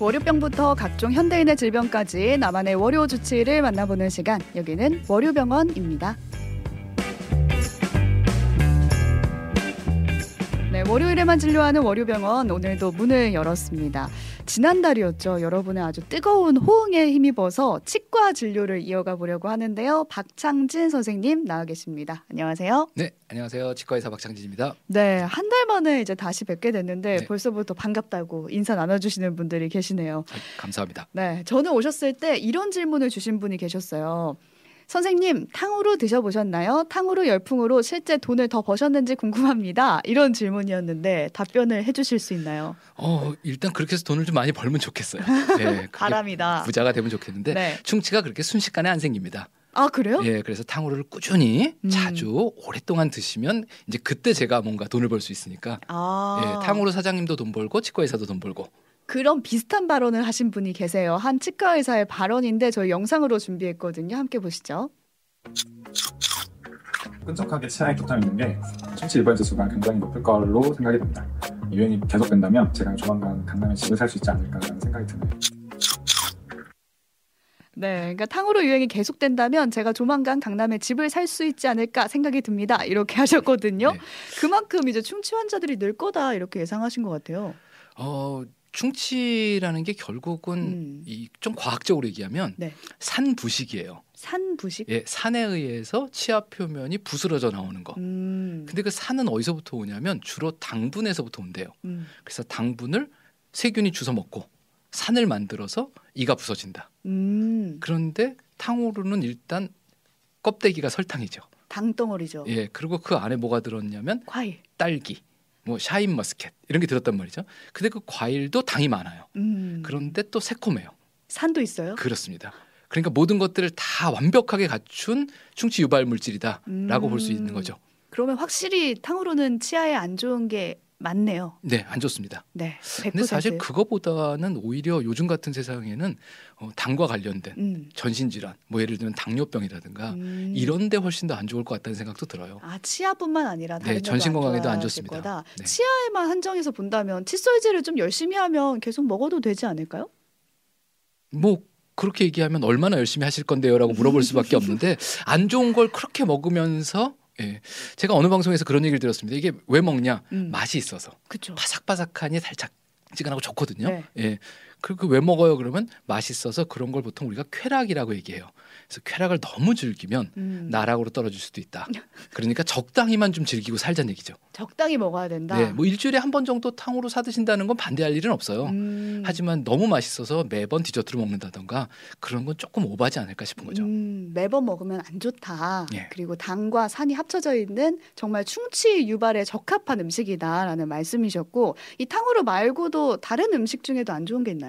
월요병부터 각종 현대인의 질병까지 나만의 월요 주치의를 만나보는 시간. 여기는 월요병원입니다. 네, 월요일에만 진료하는 월요병원 오늘도 문을 열었습니다. 지난달이었죠. 여러분의 아주 뜨거운 호응에 힘입어서 치과 진료를 이어가 보려고 하는데요. 박창진 선생님 나와 계십니다. 안녕하세요. 네, 안녕하세요. 치과의사 박창진입니다. 네, 한 달 만에 이제 다시 뵙게 됐는데 네. 벌써부터 반갑다고 인사 나눠주시는 분들이 계시네요. 아, 감사합니다. 네, 저는 오셨을 때 이런 질문을 주신 분이 계셨어요. 선생님, 탕후루 드셔보셨나요? 탕후루 열풍으로 실제 돈을 더 버셨는지 궁금합니다. 이런 질문이었는데 답변을 해주실 수 있나요? 어, 일단 그렇게 해서 돈을 좀 많이 벌면 좋겠어요. 네, 바람이다. 부자가 되면 좋겠는데 네. 충치가 그렇게 순식간에 안 생깁니다. 아 그래요? 예, 그래서 탕후루를 꾸준히 음. 자주 오랫동안 드시면 이제 그때 제가 뭔가 돈을 벌 수 있으니까 아, 예, 탕후루 사장님도 돈 벌고 치과 의사도 돈 벌고 그런 비슷한 발언을 하신 분이 계세요. 한 치과 의사의 발언인데 저희 영상으로 준비했거든요. 함께 보시죠. 끈적하게 치아에 붙어 있는 게 충치 유발 지수가 굉장히 높을 걸로 생각이 됩니다. 유행이 계속된다면 제가 조만간 강남에 집을 살 수 있지 않을까라는 생각이 드네요. 네, 그러니까 탕후루 유행이 계속된다면 제가 조만간 강남에 집을 살 수 있지 않을까 생각이 듭니다. 이렇게 하셨거든요. 네. 그만큼 이제 충치 환자들이 늘 거다 이렇게 예상하신 것 같아요. 어, 충치라는 게 결국은 음. 이좀 과학적으로 얘기하면 네. 산 부식이에요. 산 부식. 예, 산에 의해서 치아 표면이 부스러져 나오는 거. 음, 근데 그 산은 어디서부터 오냐면 주로 당분에서부터 온대요. 음, 그래서 당분을 세균이 주워 먹고 산을 만들어서 이가 부서진다. 음, 그런데 탕후루는 일단 껍데기가 설탕이죠. 당덩어리죠. 예, 그리고 그 안에 뭐가 들었냐면 과일. 딸기, 뭐 샤인 머스켓 이런 게 들었단 말이죠. 근데 그 과일도 당이 많아요. 음, 그런데 또 새콤해요. 산도 있어요. 그렇습니다. 그러니까 모든 것들을 다 완벽하게 갖춘 충치 유발 물질이다라고 음. 볼수 있는 거죠. 그러면 확실히 탕후루는 치아에 안 좋은 게 맞네요. 네, 안 좋습니다. 네, 100%. 근데 사실 그거보다는 오히려 요즘 같은 세상에는 어, 당과 관련된 음, 전신 질환, 뭐 예를 들면 당뇨병이라든가 음. 이런 데 훨씬 더 안 좋을 것 같다는 생각도 들어요. 아 치아뿐만 아니라 네, 전신 건강에도 안 좋습니다. 네. 치아에만 한정해서 본다면 칫솔질을 좀 열심히 하면 계속 먹어도 되지 않을까요? 뭐 그렇게 얘기하면 얼마나 열심히 하실 건데요라고 물어볼 수밖에 없는데 안 좋은 걸 그렇게 먹으면서 예, 제가 어느 방송에서 그런 얘기를 들었습니다. 이게 왜 먹냐? 음, 맛이 있어서 그렇죠. 바삭바삭하니 살짝 찌근하고 좋거든요. 네. 예. 그리고 왜 먹어요? 그러면 맛있어서 그런 걸 보통 우리가 쾌락이라고 얘기해요. 그래서 쾌락을 너무 즐기면 음, 나락으로 떨어질 수도 있다. 그러니까 적당히만 좀 즐기고 살자는 얘기죠. 적당히 먹어야 된다. 네, 뭐 일주일에 한 번 정도 탕후루 사 드신다는 건 반대할 일은 없어요. 음, 하지만 너무 맛있어서 매번 디저트로 먹는다던가 그런 건 조금 오바지 않을까 싶은 거죠. 음, 매번 먹으면 안 좋다. 예. 그리고 당과 산이 합쳐져 있는 정말 충치 유발에 적합한 음식이다라는 말씀이셨고 이 탕후루 말고도 다른 음식 중에도 안 좋은 게 있나요?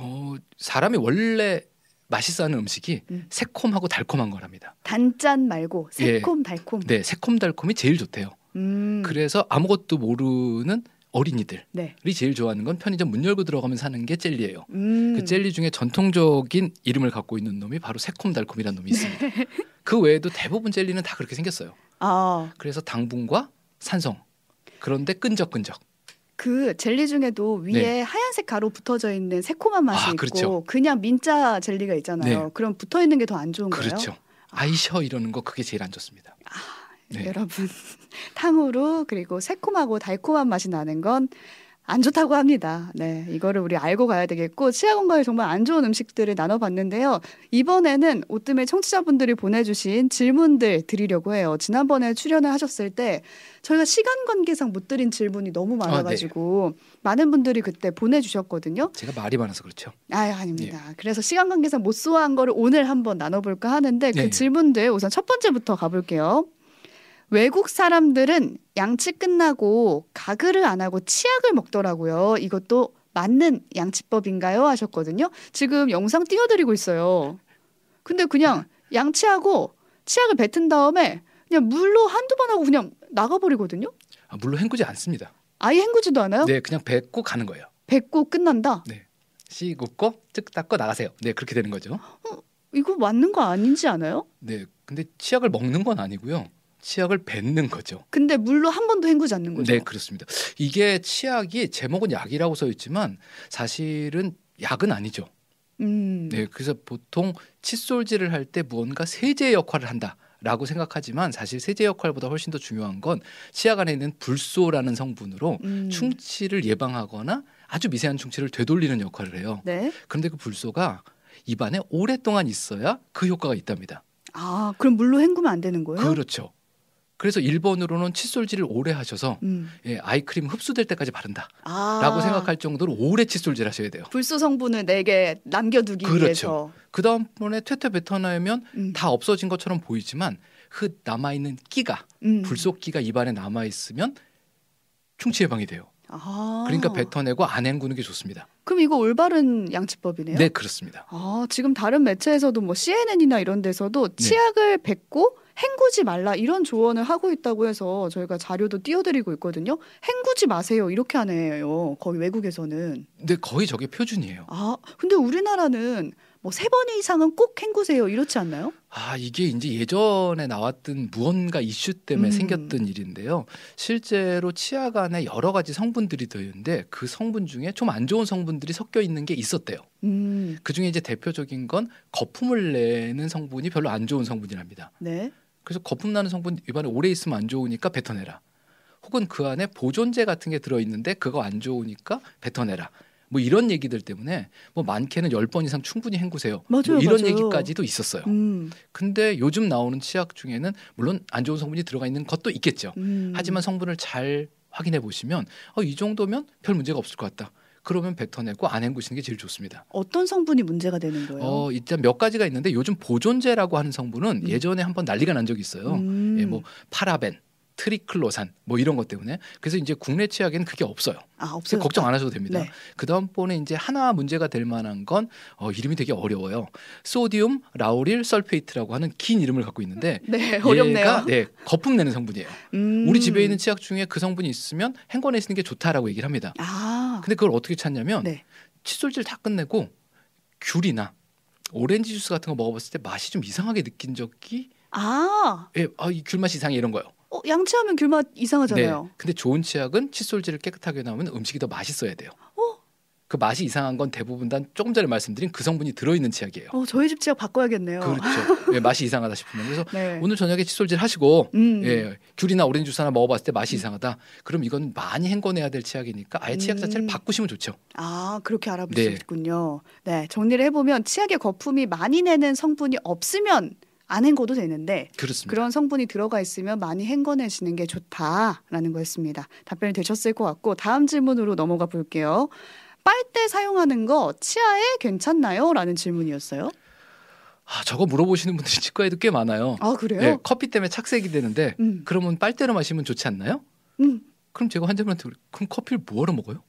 어, 사람이 원래 맛있어 하는 음식이 음. 새콤하고 달콤한 거랍니다. 단짠 말고 예. 새콤 달콤. 네, 새콤 달콤이 제일 좋대요. 음, 그래서 아무것도 모르는 어린이들이 네. 제일 좋아하는 건 편의점 문 열고 들어가면 사는 게 젤리예요. 음, 그 젤리 중에 전통적인 이름을 갖고 있는 놈이 바로 새콤달콤이라는 놈이 있습니다. 네. 그 외에도 대부분 젤리는 다 그렇게 생겼어요. 아, 그래서 당분과 산성. 그런데 끈적끈적. 그 젤리 중에도 위에 네. 하얀색 가루 붙어져 있는 새콤한 맛이 아, 있고 그렇죠. 그냥 민자 젤리가 있잖아요. 네. 그럼 붙어 있는 게 더 안 좋은 거예요? 그렇죠. 아이셔 이러는 거 그게 제일 안 좋습니다. 네. 여러분 탕후루 그리고 새콤하고 달콤한 맛이 나는 건 안 좋다고 합니다. 네, 이거를 우리 알고 가야 되겠고 치아 건강에 정말 안 좋은 음식들을 나눠봤는데요. 이번에는 오뜨밀 청취자분들이 보내주신 질문들 드리려고 해요. 지난번에 출연을 하셨을 때 저희가 시간 관계상 못 드린 질문이 너무 많아가지고 많은 분들이 그때 보내주셨거든요. 제가 말이 많아서 그렇죠. 아유 아닙니다. 그래서 시간 관계상 못 소화한 거를 오늘 한번 나눠볼까 하는데 그 네. 질문들 우선 첫 번째부터 가볼게요. 외국 사람들은 양치 끝나고 가글을 안 하고 치약을 먹더라고요. 이것도 맞는 양치법인가요? 하셨거든요. 지금 영상 띄워드리고 있어요. 근데 그냥 양치하고 치약을 뱉은 다음에 그냥 물로 한두 번 하고 그냥 나가버리거든요. 아, 물론 헹구지 않습니다. 아예 헹구지도 않아요? 네, 그냥 뱉고 가는 거예요. 뱉고 끝난다. 씩 웃고 쓱 닦고 나가세요. 네, 그렇게 되는 거죠. 이거 맞는 거 아닌지 않아요? 네, 근데 치약을 먹는 건 아니고요. 치약을 뱉는 거죠. 근데 물로 한 번도 헹구지 않는 거죠. 네, 그렇습니다. 이게 치약이 제목은 약이라고 써 있지만 사실은 약은 아니죠. 음. 네, 그래서 보통 칫솔질을 할 때 무언가 세제 역할을 한다 라고 생각하지만 사실 세제 역할보다 훨씬 더 중요한 건 치약 안에 있는 불소라는 성분으로 음. 충치를 예방하거나 아주 미세한 충치를 되돌리는 역할을 해요. 네. 그런데 그 불소가 입안에 오랫동안 있어야 그 효과가 있답니다. 아, 그럼 물로 헹구면 안 되는 거예요? 그렇죠. 그래서 일본으로는 칫솔질을 오래 하셔서 음. 예, 아이크림 흡수될 때까지 바른다라고 아. 생각할 정도로 오래 칫솔질 하셔야 돼요. 불소 성분을 내게 남겨두기 그렇죠. 위해서. 그 다음번에 퇴퇴 뱉어내면 음. 다 없어진 것처럼 보이지만 그 남아 있는 끼가 음. 불속기가 입안에 남아 있으면 충치 예방이 돼요. 아. 그러니까 뱉어내고 안 헹구는 게 좋습니다. 그럼 이거 올바른 양치법이네요. 네, 그렇습니다. 아, 지금 다른 매체에서도 뭐 CNN이나 이런 데서도 네. 치약을 뱉고 헹구지 말라 이런 조언을 하고 있다고 해서 저희가 자료도 띄워드리고 있거든요. 헹구지 마세요 이렇게 하네요. 거기 외국에서는. 근데 거의 저게 표준이에요. 아, 근데 우리나라는 뭐 세 번 이상은 꼭 헹구세요 이렇지 않나요? 아, 이게 이제 예전에 나왔던 무언가 이슈 때문에 음. 생겼던 일인데요. 실제로 치약 안에 여러 가지 성분들이 들어있는데 그 성분 중에 좀 안 좋은 성분들이 섞여 있는 게 있었대요. 음, 그 중에 이제 대표적인 건 거품을 내는 성분이 별로 안 좋은 성분이랍니다. 네. 그래서 거품 나는 성분 입안에 오래 있으면 안 좋으니까 뱉어내라. 혹은 그 안에 보존제 같은 게 들어있는데 그거 안 좋으니까 뱉어내라. 뭐 이런 얘기들 때문에 뭐 많게는 열 번 이상 충분히 헹구세요. 맞아요, 뭐 이런 맞아요. 얘기까지도 있었어요. 음, 근데 요즘 나오는 치약 중에는 물론 안 좋은 성분이 들어가 있는 것도 있겠죠. 음. 하지만 성분을 잘 확인해 보시면 어, 이 정도면 별 문제가 없을 것 같다. 그러면 뱉어내고 안 헹구시는 게 제일 좋습니다. 어떤 성분이 문제가 되는 거예요? 어, 일단 몇 가지가 있는데 요즘 보존제라고 하는 성분은 음. 예전에 한번 난리가 난 적이 있어요. 음. 예, 뭐 파라벤, 트리클로산 뭐 이런 것 때문에 그래서 이제 국내 치약에는 그게 없어요. 아, 없어요. 걱정 안 하셔도 됩니다. 네. 그 다음 번에 이제 하나 문제가 될 만한 건 어, 이름이 되게 어려워요. sodium lauryl sulfate라고 하는 긴 이름을 갖고 있는데 네, 어렵네요. 얘가 네 거품 내는 성분이에요. 음. 우리 집에 있는 치약 중에 그 성분이 있으면 헹궈내시는 게 좋다라고 얘기를 합니다. 아, 근데 그걸 어떻게 찾냐면 네. 칫솔질 다 끝내고 귤이나 오렌지 주스 같은 거 먹어봤을 때 맛이 좀 이상하게 느낀 적이 아, 예, 아, 이 귤 맛이 이상해 이런 거요. 어, 양치하면 귤맛 이상하잖아요. 네. 근데 좋은 치약은 칫솔질을 깨끗하게 나오면 음식이 더 맛있어야 돼요. 어? 그 맛이 이상한 건 대부분 다 조금 전에 말씀드린 그 성분이 들어있는 치약이에요. 어, 저희 집 치약 바꿔야겠네요. 그렇죠. 예, 맛이 이상하다 싶으면 그래서 네. 오늘 저녁에 칫솔질 하시고 음. 예, 귤이나 오렌지 주스 하나 먹어봤을 때 맛이 이상하다. 그럼 이건 많이 헹궈내야 될 치약이니까 아예 치약 자체를 음. 바꾸시면 좋죠. 아, 그렇게 알아볼 네. 수 있군요. 네, 정리를 해보면 치약의 거품이 많이 내는 성분이 없으면 안 헹궈도 되는데 그렇습니다. 그런 성분이 들어가 있으면 많이 헹궈내시는 게 좋다라는 거였습니다. 답변이 되셨을 것 같고 다음 질문으로 넘어가 볼게요. 빨대 사용하는 거 치아에 괜찮나요? 라는 질문이었어요. 아, 저거 물어보시는 분들이 치과에도 꽤 많아요. 아, 그래요? 예, 커피 때문에 착색이 되는데 음. 그러면 빨대로 마시면 좋지 않나요? 음. 그럼 제가 환자분한테. 그럼 커피를 뭐하러 먹어요?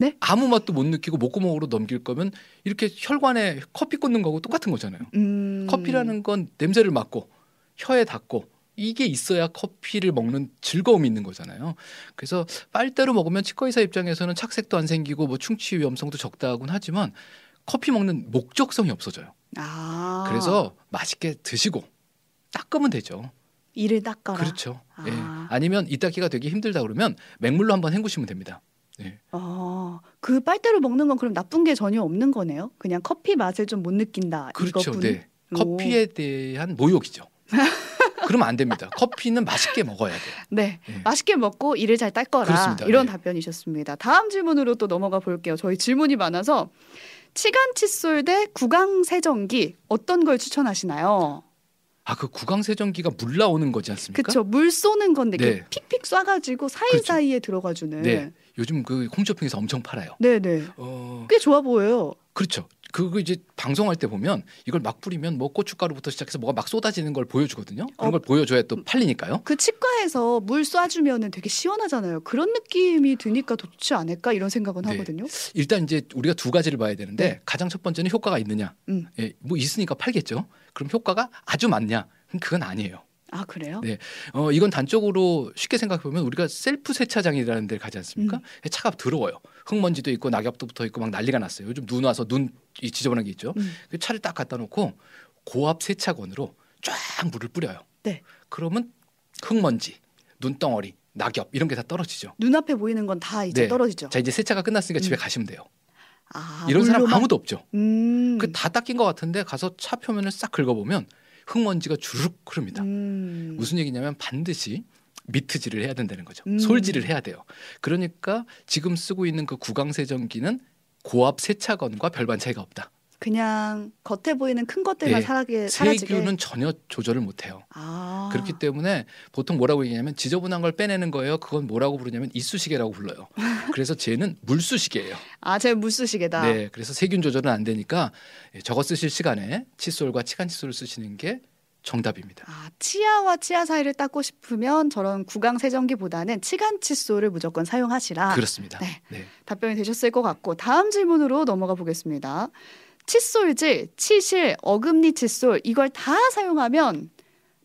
네? 아무 맛도 못 느끼고 목구멍으로 넘길 거면 이렇게 혈관에 커피 꽂는 거하고 똑같은 거잖아요. 음. 커피라는 건 냄새를 맡고 혀에 닿고 이게 있어야 커피를 먹는 즐거움이 있는 거잖아요. 그래서 빨대로 먹으면 치과 의사 입장에서는 착색도 안 생기고 뭐 충치 위험성도 적다곤 하지만 커피 먹는 목적성이 없어져요. 아. 그래서 맛있게 드시고 닦으면 되죠. 이를 닦아라. 그렇죠. 아. 예. 아니면 이 닦기가 되게 힘들다 그러면 맹물로 한번 헹구시면 됩니다. 예. 어, 그 빨대로 먹는 건 그럼 나쁜 게 전혀 없는 거네요. 그냥 커피 맛을 좀 못 느낀다. 그렇죠. 이것뿐. 네. 오. 커피에 대한 모욕이죠. 그러면 안 됩니다. 커피는 맛있게 먹어야 돼요. 네, 예. 맛있게 먹고 이를 잘 닦거라 그렇습니다. 이런 네. 답변이셨습니다. 다음 질문으로 또 넘어가 볼게요. 저희 질문이 많아서 치간 칫솔 대 구강 세정기 어떤 걸 추천하시나요? 아, 그 구강 세정기가 물 나오는 거지 않습니까? 그렇죠. 물 쏘는 건데 네. 픽픽 쏴가지고 사이 사이에 들어가주는. 네. 요즘 그 홈쇼핑에서 엄청 팔아요. 네, 네. 어, 꽤 좋아 보여요. 그렇죠. 그거 이제 방송할 때 보면 이걸 막 뿌리면 뭐 고춧가루부터 시작해서 뭐가 막 쏟아지는 걸 보여주거든요. 그런 어. 걸 보여줘야 또 팔리니까요. 그 치과에서 물 쏴주면은 되게 시원하잖아요. 그런 느낌이 드니까 더 좋지 않을까 이런 생각은 네. 하거든요. 일단 이제 우리가 두 가지를 봐야 되는데 네. 가장 첫 번째는 효과가 있느냐. 음. 예, 뭐 있으니까 팔겠죠. 그럼 효과가 아주 많냐? 그건 아니에요. 아 그래요? 네. 어, 이건 단적으로 쉽게 생각해 보면 우리가 셀프 세차장이라는 데를 가지 않습니까? 음. 차가 더러워요. 흙먼지도 있고 낙엽도 붙어 있고 막 난리가 났어요. 요즘 눈 와서 눈 이 지저분한 게 있죠. 음. 그 차를 딱 갖다 놓고 고압 세차건으로 쫙 물을 뿌려요. 네. 그러면 흙먼지, 눈덩어리, 낙엽 이런 게 다 떨어지죠. 눈앞에 보이는 건 다 이제 네. 떨어지죠. 자 이제 세차가 끝났으니까 집에 음. 가시면 돼요. 아, 이런 사람 물로만? 아무도 없죠. 음. 그다 닦인 것 같은데 가서 차 표면을 싹 긁어보면 흙먼지가 주르륵 흐릅니다. 음. 무슨 얘기냐면 반드시 미트질을 해야 된다는 거죠. 음. 솔질을 해야 돼요. 그러니까 지금 쓰고 있는 그 구강세정기는 고압 세차건과 별반 차이가 없다. 그냥 겉에 보이는 큰 것들만 네. 사라게 사라지게. 세균은 전혀 조절을 못해요. 아. 그렇기 때문에 보통 뭐라고 얘기하냐면 지저분한 걸 빼내는 거예요. 그건 뭐라고 부르냐면 이쑤시개라고 불러요. 그래서 쟤는 물쑤시개예요. 아, 제 물쑤시개다. 네, 그래서 세균 조절은 안 되니까 예, 저거 쓰실 시간에 칫솔과 치간 칫솔을 쓰시는 게 정답입니다. 아, 치아와 치아 사이를 닦고 싶으면 저런 구강 세정기보다는 치간 칫솔을 무조건 사용하시라. 그렇습니다. 네. 네. 답변이 되셨을 것 같고 다음 질문으로 넘어가 보겠습니다. 칫솔질, 치실, 어금니 칫솔 이걸 다 사용하면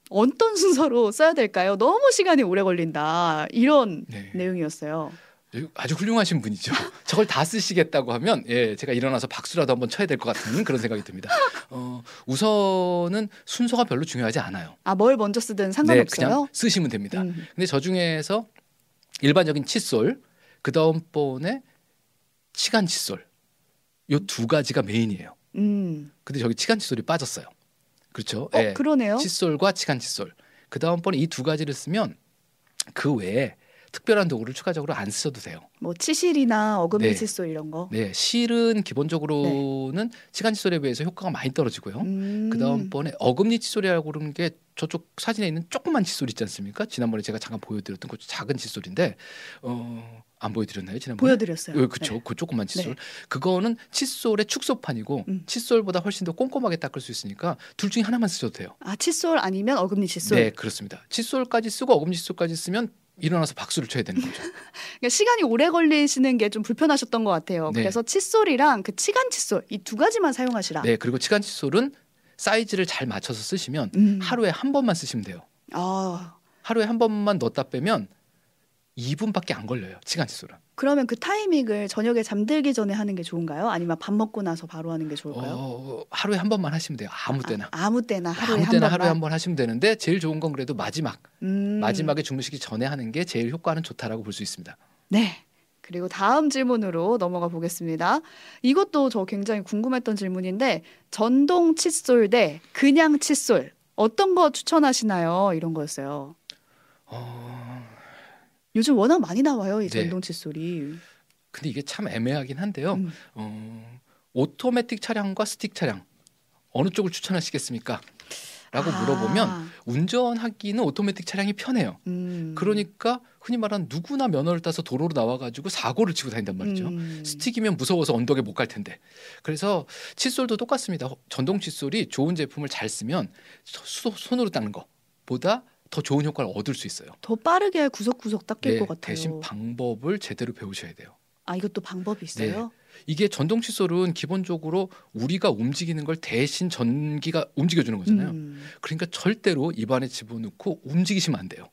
어떤 순서로 써야 될까요? 너무 시간이 오래 걸린다. 이런 네. 내용이었어요. 아주 훌륭하신 분이죠. 저걸 다 쓰시겠다고 하면 예, 제가 일어나서 박수라도 한번 쳐야 될 것 같은 그런 생각이 듭니다. 어, 우선은 순서가 별로 중요하지 않아요. 아, 뭘 먼저 쓰든 네, 상관없어요. 그냥 쓰시면 됩니다. 음. 근데 저 중에서 일반적인 칫솔, 그 다음 번에 치간 칫솔, 요 두 가지가 메인이에요. 음. 근데 저기 치간 칫솔이 빠졌어요. 그렇죠? 어, 예. 그러네요. 칫솔과 치간 칫솔. 그 다음 번에 이 두 가지를 쓰면 그 외에 특별한 도구를 추가적으로 안 쓰셔도 돼요. 뭐 치실이나 어금니 네. 칫솔 이런 거. 네, 실은 기본적으로는 치간 칫솔에 비해서 효과가 많이 떨어지고요. 음. 그 다음 번에 어금니 칫솔이라고 그러는 게 저쪽 사진에 있는 조그만 칫솔 있지 않습니까? 지난번에 제가 잠깐 보여드렸던 그 작은 칫솔인데 어, 안 보여드렸나요? 지난번에? 보여드렸어요. 어, 그쵸. 네. 그 조그만 칫솔. 네. 그거는 칫솔의 축소판이고 음. 칫솔보다 훨씬 더 꼼꼼하게 닦을 수 있으니까 둘 중에 하나만 쓰셔도 돼요. 아 칫솔 아니면 어금니 칫솔. 네, 그렇습니다. 칫솔까지 쓰고 어금니 칫솔까지 쓰면 일어나서 박수를 쳐야 되는 거죠. 그러니까 시간이 오래 걸리시는 게 좀 불편하셨던 것 같아요. 네. 그래서 칫솔이랑 그 치간 칫솔 이 두 가지만 사용하시라. 네, 그리고 치간 칫솔은 사이즈를 잘 맞춰서 쓰시면 음. 하루에 한 번만 쓰시면 돼요. 아 하루에 한 번만 넣었다 빼면 2분밖에 안 걸려요. 치간 칫솔은. 그러면 그 타이밍을 저녁에 잠들기 전에 하는 게 좋은가요? 아니면 밥 먹고 나서 바로 하는 게 좋을까요? 어, 하루에 한 번만 하시면 돼요. 아무 때나. 아, 무 때나 하루에 아무 한 때나 번만. 하루에 한 번 하시면 되는데 제일 좋은 건 그래도 마지막 음. 마지막에 주무시기 전에 하는 게 제일 효과는 좋다라고 볼 수 있습니다. 네. 그리고 다음 질문으로 넘어가 보겠습니다. 이것도 저 굉장히 궁금했던 질문인데 전동 칫솔 대 그냥 칫솔 어떤 거 추천하시나요? 이런 거였어요. 어, 요즘 워낙 많이 나와요 이 네. 전동 칫솔이. 근데 이게 참 애매하긴 한데요. 음. 어, 오토매틱 차량과 스틱 차량 어느 쪽을 추천하시겠습니까? 라고 아, 물어보면 운전하기는 오토매틱 차량이 편해요. 음. 그러니까 흔히 말하는 누구나 면허를 따서 도로로 나와가지고 사고를 치고 다닌단 말이죠. 음. 스틱이면 무서워서 언덕에 못 갈 텐데. 그래서 칫솔도 똑같습니다. 전동 칫솔이 좋은 제품을 잘 쓰면 수- 손으로 닦는 것보다 더 좋은 효과를 얻을 수 있어요. 더 빠르게 구석구석 닦일 네, 것 같아요. 대신 방법을 제대로 배우셔야 돼요. 아 이것도 방법이 있어요? 이게 전동 칫솔은 기본적으로 우리가 움직이는 걸 대신 전기가 움직여주는 거잖아요. 음. 그러니까 절대로 입안에 집어넣고 움직이시면 안 돼요.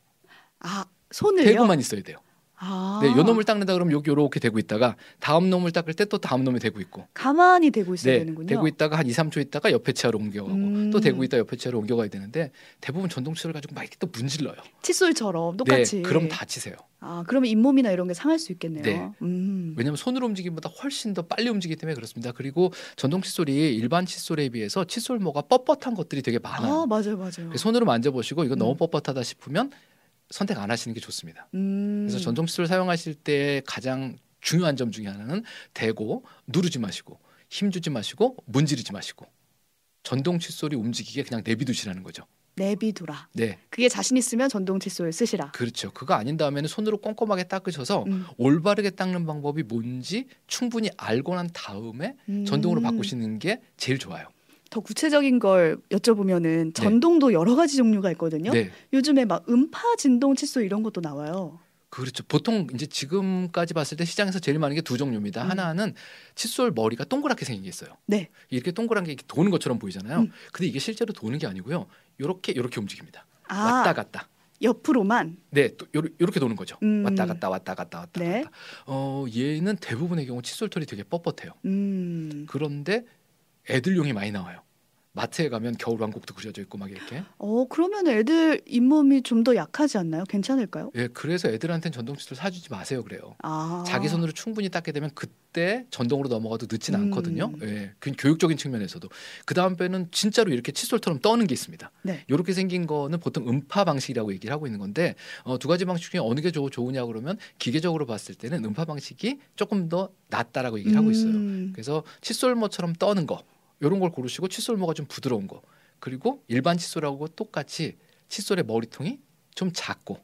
아 손을요? 대고만 있어야 돼요. 아. 네, 요 놈을 닦는다 그러면 여기 요렇게 대고 있다가 다음 놈을 닦을 때 또 다음 놈이 대고 있고. 가만히 대고 있어야 네, 되는군요. 대고 있다가 한 2, 3초 있다가 옆에 치아로 옮겨가고 음. 또 대고 있다 옆에 치아로 옮겨가야 되는데 대부분 전동 칫솔 가지고 막 이렇게 또 문질러요. 칫솔처럼 똑같이. 네, 그럼 다치세요. 아 그러면 잇몸이나 이런 게 상할 수 있겠네요. 네. 음. 왜냐하면 손으로 움직임보다 훨씬 더 빨리 움직이기 때문에 그렇습니다. 그리고 전동 칫솔이 일반 칫솔에 비해서 칫솔모가 뻣뻣한 것들이 되게 많아요. 아 맞아요, 맞아요. 그래서 손으로 만져보시고 이거 너무 음. 뻣뻣하다 싶으면 선택 안 하시는 게 좋습니다. 음. 그래서 전동 칫솔 사용하실 때 가장 중요한 점 중에 하나는 대고 누르지 마시고 힘 주지 마시고 문지르지 마시고 전동 칫솔이 움직이게 그냥 내비두시라는 거죠. 내비두라. 네, 그게 자신 있으면 전동 칫솔 쓰시라. 그렇죠. 그거 아닌 다음에는 손으로 꼼꼼하게 닦으셔서 음. 올바르게 닦는 방법이 뭔지 충분히 알고 난 다음에 전동으로 음. 바꾸시는 게 제일 좋아요. 더 구체적인 걸 여쭤보면은 전동도 여러 가지 종류가 있거든요. 네, 요즘에 막 음파 진동 칫솔 이런 것도 나와요. 그렇죠. 보통 이제 지금까지 봤을 때 시장에서 제일 많은 게 두 종류입니다. 음. 하나는 칫솔 머리가 동그랗게 생긴 게 있어요. 네. 이렇게 동그란 게 도는 것처럼 보이잖아요. 음. 근데 이게 실제로 도는 게 아니고요. 요렇게 요렇게 움직입니다. 아 왔다 갔다. 옆으로만. 네, 또 요러- 요렇게 도는 거죠. 음. 왔다 갔다 왔다 갔다 왔다 네. 갔다. 어, 얘는 대부분의 경우 칫솔 털이 되게 뻣뻣해요. 음. 그런데 애들용이 많이 나와요. 마트에 가면 겨울왕국도 그려져 있고 막 이렇게. 어, 그러면 애들 잇몸이 좀 더 약하지 않나요? 괜찮을까요? 예, 그래서 애들한테는 전동 칫솔 사주지 마세요 그래요. 아. 자기 손으로 충분히 닦게 되면 그때 전동으로 넘어가도 늦진 음. 않거든요. 예, 그 교육적인 측면에서도 그 다음 배는 진짜로 이렇게 칫솔처럼 떠는 게 있습니다. 네. 이렇게 생긴 거는 보통 음파 방식이라고 얘기를 하고 있는 건데 어, 두 가지 방식 중에 어느 게 좋, 좋으냐 그러면 기계적으로 봤을 때는 음파 방식이 조금 더 낫다라고 얘기를 하고 있어요. 음. 그래서 칫솔모처럼 떠는 거 이런 걸 고르시고 칫솔모가 좀 부드러운 거 그리고 일반 칫솔하고 똑같이 칫솔의 머리통이 좀 작고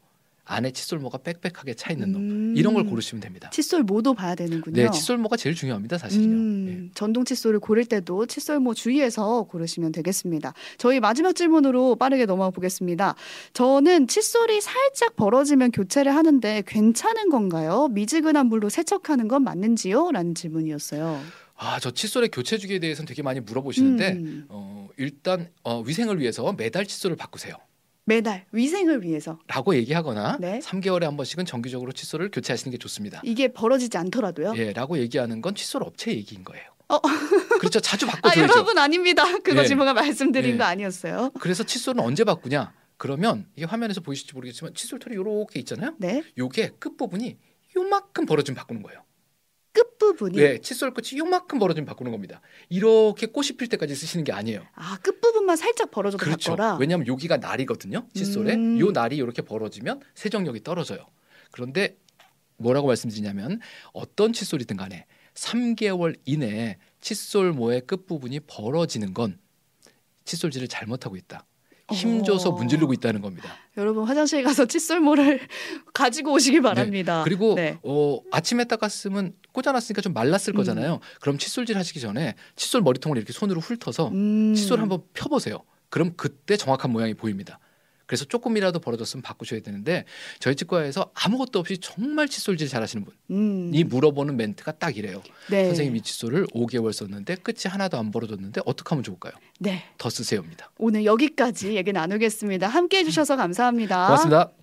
안에 칫솔모가 빽빽하게 차 있는 놈 음. 이런 걸 고르시면 됩니다. 칫솔 모도 봐야 되는군요. 네, 칫솔모가 제일 중요합니다, 사실은요. 음, 예. 전동 칫솔을 고를 때도 칫솔모 주의해서 고르시면 되겠습니다. 저희 마지막 질문으로 빠르게 넘어가 보겠습니다. 저는 칫솔이 살짝 벌어지면 교체를 하는데 괜찮은 건가요? 미지근한 물로 세척하는 건 맞는지요? 라는 질문이었어요. 아, 저 칫솔의 교체 주기에 대해서는 되게 많이 물어보시는데 음, 어, 일단 어, 위생을 위해서 매달 칫솔을 바꾸세요. 매달 위생을 위해서 라고 얘기하거나 네. 3개월에 한 번씩은 정기적으로 칫솔을 교체하시는 게 좋습니다. 이게 벌어지지 않더라도요. 예, 라고 얘기하는 건 칫솔 업체 얘기인 거예요. 어. 그렇죠. 자주 아 바꿔줘야죠. 여러분 아닙니다. 그거 예. 지금 말씀드린 예. 거 아니었어요. 그래서 칫솔은 언제 바꾸냐? 그러면 이게 화면에서 보이실지 모르겠지만 칫솔 털이 이렇게 있잖아요. 네, 요게 끝 부분이 요만큼 벌어지면 바꾸는 거예요. 끝 부분이 네, 칫솔 끝이 요만큼 벌어지면 바꾸는 겁니다. 이렇게 꽃이 필 때까지 쓰시는 게 아니에요. 아 끝 부분만 살짝 벌어져도 그렇죠. 바꿔라. 왜냐하면 여기가 날이거든요. 칫솔에 음. 요 날이 이렇게 벌어지면 세정력이 떨어져요. 그런데 뭐라고 말씀드리냐면 어떤 칫솔이든 간에 3개월 이내에 칫솔모의 끝 부분이 벌어지는 건 칫솔질을 잘못하고 있다. 힘줘서 어. 문지르고 있다는 겁니다. 여러분 화장실 가서 칫솔모를 가지고 오시길 바랍니다. 그리고 네. 어, 아침에 닦았으면 꽂아놨으니까 좀 말랐을 음. 거잖아요. 그럼 칫솔질 하시기 전에 칫솔 머리통을 이렇게 손으로 훑어서 음. 칫솔 한번 펴보세요. 그럼 그때 정확한 모양이 보입니다. 그래서 조금이라도 벌어졌으면 바꾸셔야 되는데 저희 치과에서 아무것도 없이 정말 칫솔질 잘하시는 음. 분이 물어보는 멘트가 딱 이래요. 네. 선생님 이 칫솔을 5개월 썼는데 끝이 하나도 안 벌어졌는데 어떻게 하면 좋을까요? 네. 더 쓰세요입니다. 오늘 여기까지 얘기 나누겠습니다. 함께 해주셔서 감사합니다. 고맙습니다.